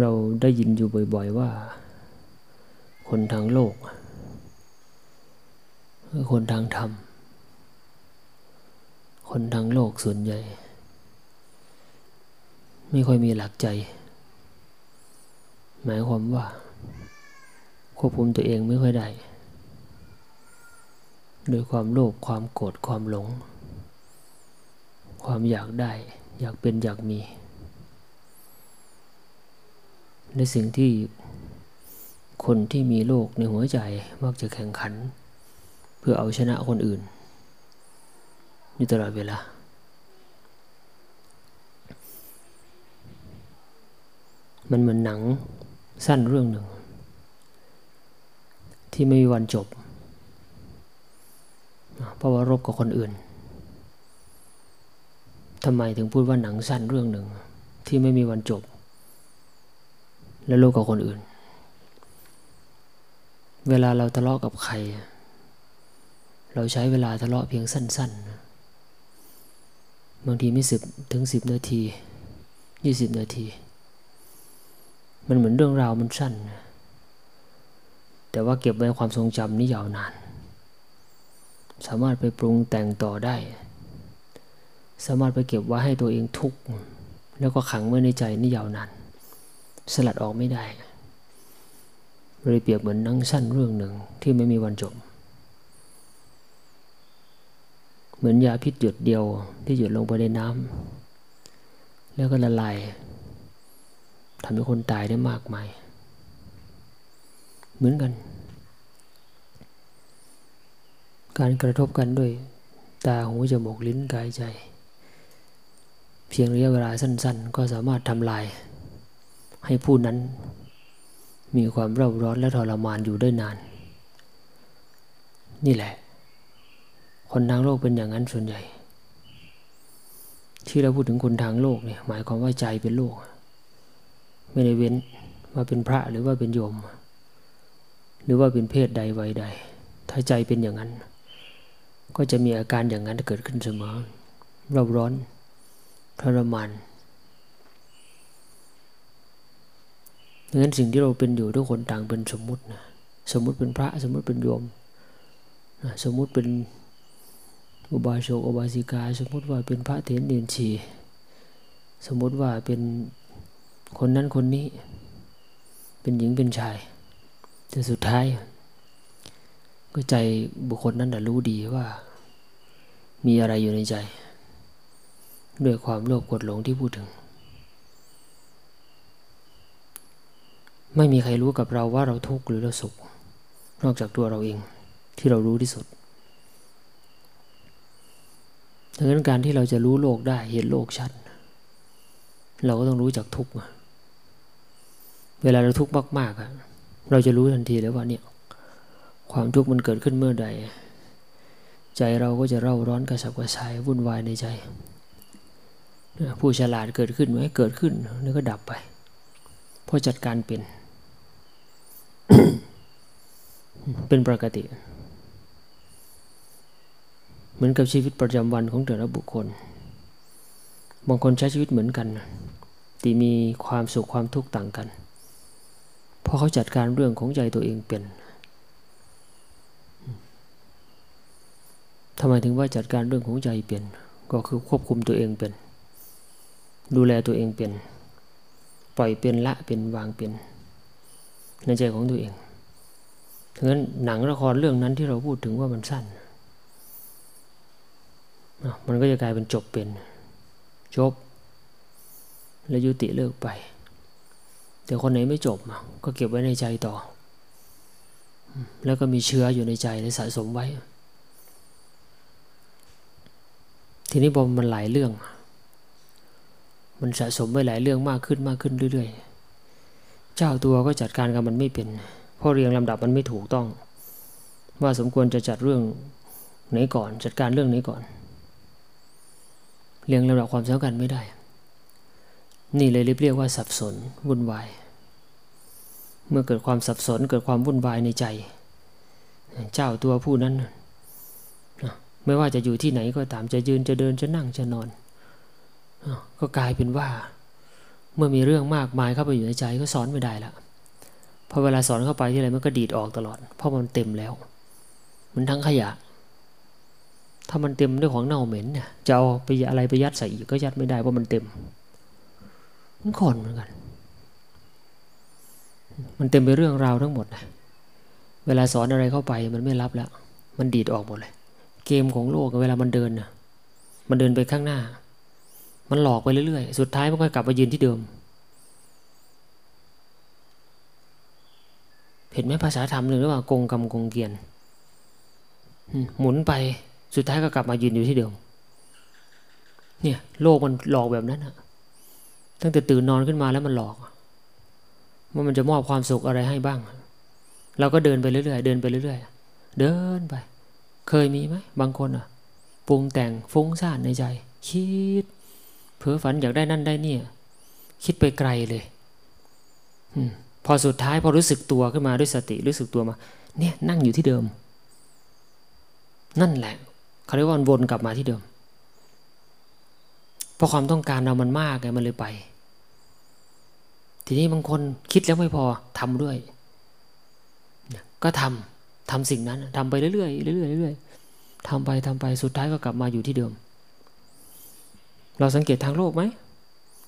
เราได้ยินอยู่บ่อย ๆ ว่า คนทางโลก คนทางธรรม คนทางโลกส่วนใหญ่ ไม่ค่อยมีหลักใจ หมายความว่า ควบคุมตัวเองไม่ค่อยได้ โดยความโลภความโกรธความหลง ความอยากได้ อยากเป็นอยากมี ในสิ่งที่คนที่มีโลกในหัวใจมักจะแข่งขัน เพื่อเอาชนะคนอื่นอยู่ตลอดเวลา มันเหมือนหนังสั้นเรื่องหนึ่ง ที่ไม่มีวันจบ เพราะว่ารบกับคนอื่นทำไมถึงพูดว่าหนังสั้นเรื่องหนึ่ง ที่ไม่มีวันจบ และโลกกับคนอื่น เวลาเราทะเลาะกับใคร เราใช้เวลาทะเลาะเพียงสั้น ๆ บางทีไม่สิบถึงสิบนาทียี่สิบนาที มันเหมือนเรื่องราวมันสั้น แต่ว่าเก็บไว้ความทรงจำนี่ยาวนาน สามารถไปปรุงแต่งต่อได้ สามารถไปเก็บไว้ให้ตัวเองทุกข์ แล้วก็ขังไว้ในใจนี่ยาวนาน สลัดออกไม่ได้เลยเปรียบเหมือนนังสั้นเรื่องหนึ่งที่ไม่มีวันจบ เหมือนยาพิษหยดเดียวที่หยดลงไปในน้ำแล้วก็ละลายทำให้คนตายได้มากมาย เหมือนกัน การกระทบกันด้วยตาหูจมูกลิ้นกายใจ เพียงระยะเวลาสั้น ๆ ก็สามารถทำลาย ให้ผู้นั้น มีความเร่าร้อนและทรมานอยู่ได้นาน นี่แหละ คนทางโลกเป็นอย่างนั้นส่วนใหญ่ ที่เราพูดถึงคนทางโลกเนี่ย หมายความว่าใจเป็นโลก ไม่ได้เว้นว่าเป็นพระหรือว่าเป็นโยม หรือว่าเป็นเพศใดวัยใด ถ้าใจเป็นอย่างนั้น ก็จะมีอาการอย่างนั้นเกิดขึ้นเสมอเร่าร้อนทรมาน ดังนั้นสิ่งที่เราเป็นอยู่ทุกคนต่างเป็นสมมุตินะสมมุติเป็นพระสมมุติเป็นโยมนะสมมุติเป็นอุบาสกอุบาสิกา สมมุติว่าเป็นพระเถรเนนชีสมมุติว่าเป็นคนนั้นคนนี้ เป็นหญิงเป็นชาย แต่สุดท้าย ก็ใจบุคคลนั้นรู้ดีว่า มีอะไรอยู่ในใจ ด้วยความโลภกดหลงที่พูดถึง ไม่มีใครรู้กับเราว่าเราทุกข์หรือเราสุข นอกจากตัวเราเองที่เรารู้ที่สุดดังนั้นการที่เราจะรู้โลกได้เห็นโลกชัด เราก็ต้องรู้จักทุกข์เวลาเราทุกข์มากๆเราจะรู้ทันทีเลยว่าเนี่ย ความทุกข์มันเกิดขึ้นเมื่อใด ใจเราก็จะเร่าร้อนกระสับกระส่ายวุ่นวายในใจ ผู้ฉลาดเกิดขึ้นไหมเกิดขึ้นแล้วก็ดับไป เพอจัดการเป็น เป็นปกติ เหมือนกับชีวิตประจำวันของแต่ละบุคคล บางคนใช้ชีวิตเหมือนกันแต่มีความสุขความทุกข์ต่างกัน เพราะเขาจัดการเรื่องของใจตัวเองเป็นทำไมถึงว่าจัดการเรื่องของใจเป็น ก็คือควบคุมตัวเองเป็น ดูแลตัวเองเป็น ปล่อยเป็นละเป็นวางเป็น ในใจของตัวเอง ดังนั้นหนังละครเรื่องนั้นที่เราพูดถึงว่ามันสั้น มันก็จะกลายเป็นจบเป็น จบ และยุติเลิกไป แต่คนไหนไม่จบ ก็เก็บไว้ในใจต่อ แล้วก็มีเชื้ออยู่ในใจและสะสมไว้ ทีนี้พอมันหลายเรื่อง มันสะสมไว้หลายเรื่องมากขึ้นมากขึ้นเรื่อย ๆ เจ้าตัวก็จัดการกับมันไม่เป็น เพราะเรียงลำดับมันไม่ถูกต้อง ว่าสมควรจะจัดเรื่องไหนก่อน จัดการเรื่องไหนก่อน เรียงลำดับความสำคัญไม่ได้ นี่เลยเรียกว่าสับสนวุ่นวาย เมื่อเกิดความสับสนเกิดความวุ่นวายในใจ เจ้าตัวผู้นั้นไม่ว่าจะอยู่ที่ไหนก็ตามจะยืนจะเดินจะนั่งจะนอน ก็กลายเป็นว่า เมื่อมีเรื่องมากมายเข้าไปอยู่ในใจก็สอนไม่ได้ละ พอเวลาสอนเข้าไปที่ไรมันก็ดีดออกตลอด เพราะมันเต็มแล้ว มันทั้งขยะ ถ้ามันเต็มด้วยของเน่าเหม็นเนี่ยจะเอาไปอะไรไปยัดใส่อีกก็ยัดไม่ได้เพราะมันเต็ม มันคนเหมือนกัน มันเต็มไปเรื่องราวทั้งหมดนะเวลาสอนอะไรเข้าไปมันไม่รับแล้ว มันดีดออกหมดเลย เกมของโลกเวลามันเดินนะมันเดินไปข้างหน้า มันหลอกไปเรื่อยๆ สุดท้ายมันก็กลับมายืนที่เดิม ห็นไหมภาษาธรรมหรือว่ากงกรรมกงเกียนหมุนไปสุดท้ายก็กลับมายืนอยู่ที่เดิม เนี่ยโลกมันหลอกแบบนั้นอะตั้งแต่ตื่นนอนขึ้นมาแล้วมันหลอกว่ามันจะมอบความสุขอะไรให้บ้าง เราก็เดินไปเรื่อยๆเดินไปเรื่อยๆเดินไป เคยมีไหมบางคนอะปรุงแต่งฟุ้งซ่านในใจ คิด เพ้อฝันอยากได้นั่นได้เนี่ย คิดไปไกลเลย อ พอสุดท้ายพอรู้สึกตัวขึ้นมาด้วยสติรู้สึกตัวมา เนี่ยนั่งอยู่ที่เดิม นั่นแหละเขาเรียกว่าวนกลับมาที่เดิมเพราะความต้องการเรามันมากไงมันเลยไป ทีนี้บางคนคิดแล้วไม่พอทำด้วย ก็ทำทำสิ่งนั้นทำไปเรื่อยๆเรื่อยๆเรื่อยๆทำไปทำไปสุดท้ายก็กลับมาอยู่ที่เดิม เราสังเกตทางโลกไหม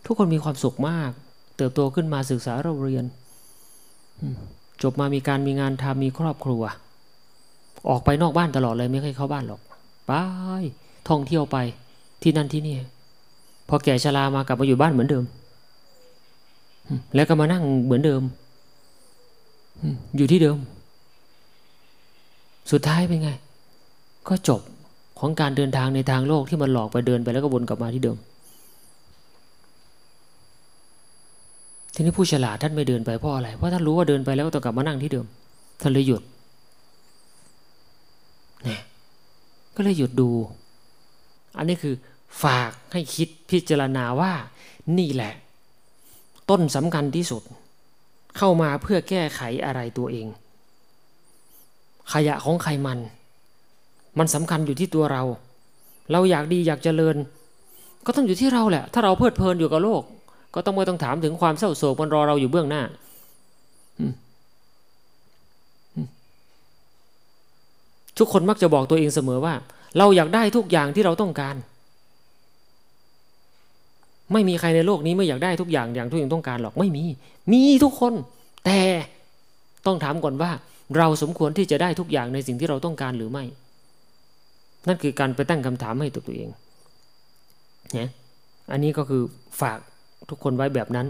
ทุกคนมีความสุขมาก เติบโตขึ้นมาศึกษาเราเรียน จบมามีการมีงานทำมีครอบครัว ออกไปนอกบ้านตลอดเลยไม่เคยเข้าบ้านหรอกไปท่องเที่ยวไปที่นั่นที่นี่พอแก่ชรามากลับมาอยู่บ้านเหมือนเดิม แล้วก็มานั่งเหมือนเดิม อยู่ที่เดิม สุดท้ายเป็นไง ก็จบของการเดินทางในทางโลกที่มันหลอกไปเดินไปแล้วก็วนกลับมาที่เดิม ทีนี้ผู้ฉลาดท่านไม่เดินไปเพราะอะไร เพราะท่านรู้ว่าเดินไปแล้วต้องกลับมานั่งที่เดิม ท่านเลยหยุดนี่ยก็เลยหยุดดู อันนี้คือฝากให้คิดพิจารณาว่า นี่แหละ ต้นสำคัญที่สุด เข้ามาเพื่อแก้ไขอะไรตัวเอง ขยะของใครมัน มันสำคัญอยู่ที่ตัวเรา เราอยากดีอยากเจริญ ก็ต้องอยู่ที่เราแหละ ถ้าเราเพลิดเพลินอยู่กับโลก ก็ต้องไม่ต้องถามถึงความเศร้าโศกมันรอเราอยู่เบื้องหน้าทุกคนมักจะบอกตัวเองเสมอว่า เราอยากได้ทุกอย่างที่เราต้องการ ไม่มีใครในโลกนี้ไม่อยากได้ทุกอย่างอย่างทุกอย่างต้องการหรอกไม่มี มีทุกคน แต่ต้องถามก่อนว่า เราสมควรที่จะได้ทุกอย่างในสิ่งที่เราต้องการหรือไม่ นั่นคือการไปตั้งคำถามให้ตัวตัวเองเนี่ยอันนี้ก็คือฝาก ทุกคนไว้แบบนั้น